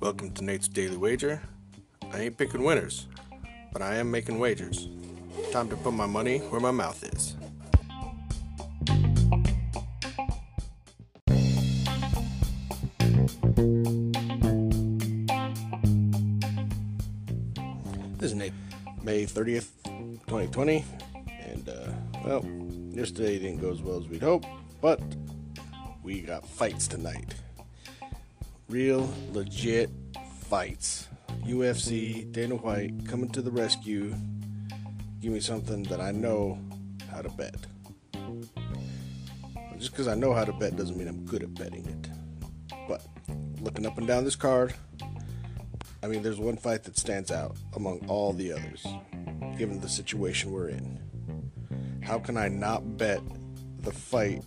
Welcome to Nate's Daily Wager. I ain't picking winners, but I am making wagers. Time to put my money where my mouth is. This is Nate, May 30th, 2020. And, uh, well, yesterday didn't go as well as we'd hoped, but we got fights tonight. Real, legit fights. UFC, Dana White coming to the rescue. Give me something that I know how to bet. Just because I know how to bet doesn't mean I'm good at betting it. But looking up and down this card, I mean, there's one fight that stands out among all the others, given the situation we're in. How can I not bet the fight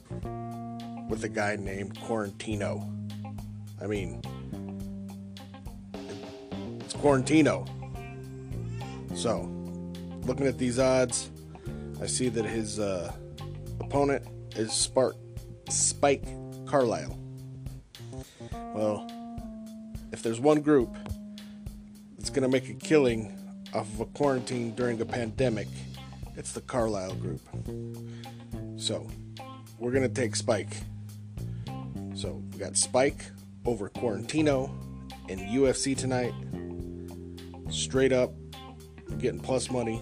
with a guy named Quarantino? I mean, it's Quarantino. So, looking at these odds, I see that his uh, opponent is Spark, Spike Carlyle. Well, if there's one group that's going to make a killing off of a quarantine during a pandemic, it's the Carlyle group. So, we're going to take Spike. So, we got Spike over Quarantino in UFC tonight. Straight up, getting plus money,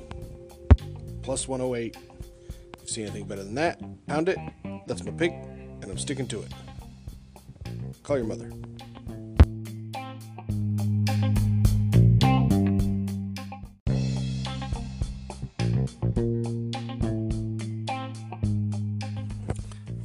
plus 108. If you see anything better than that, pound it. That's my pick, and I'm sticking to it. Call your mother.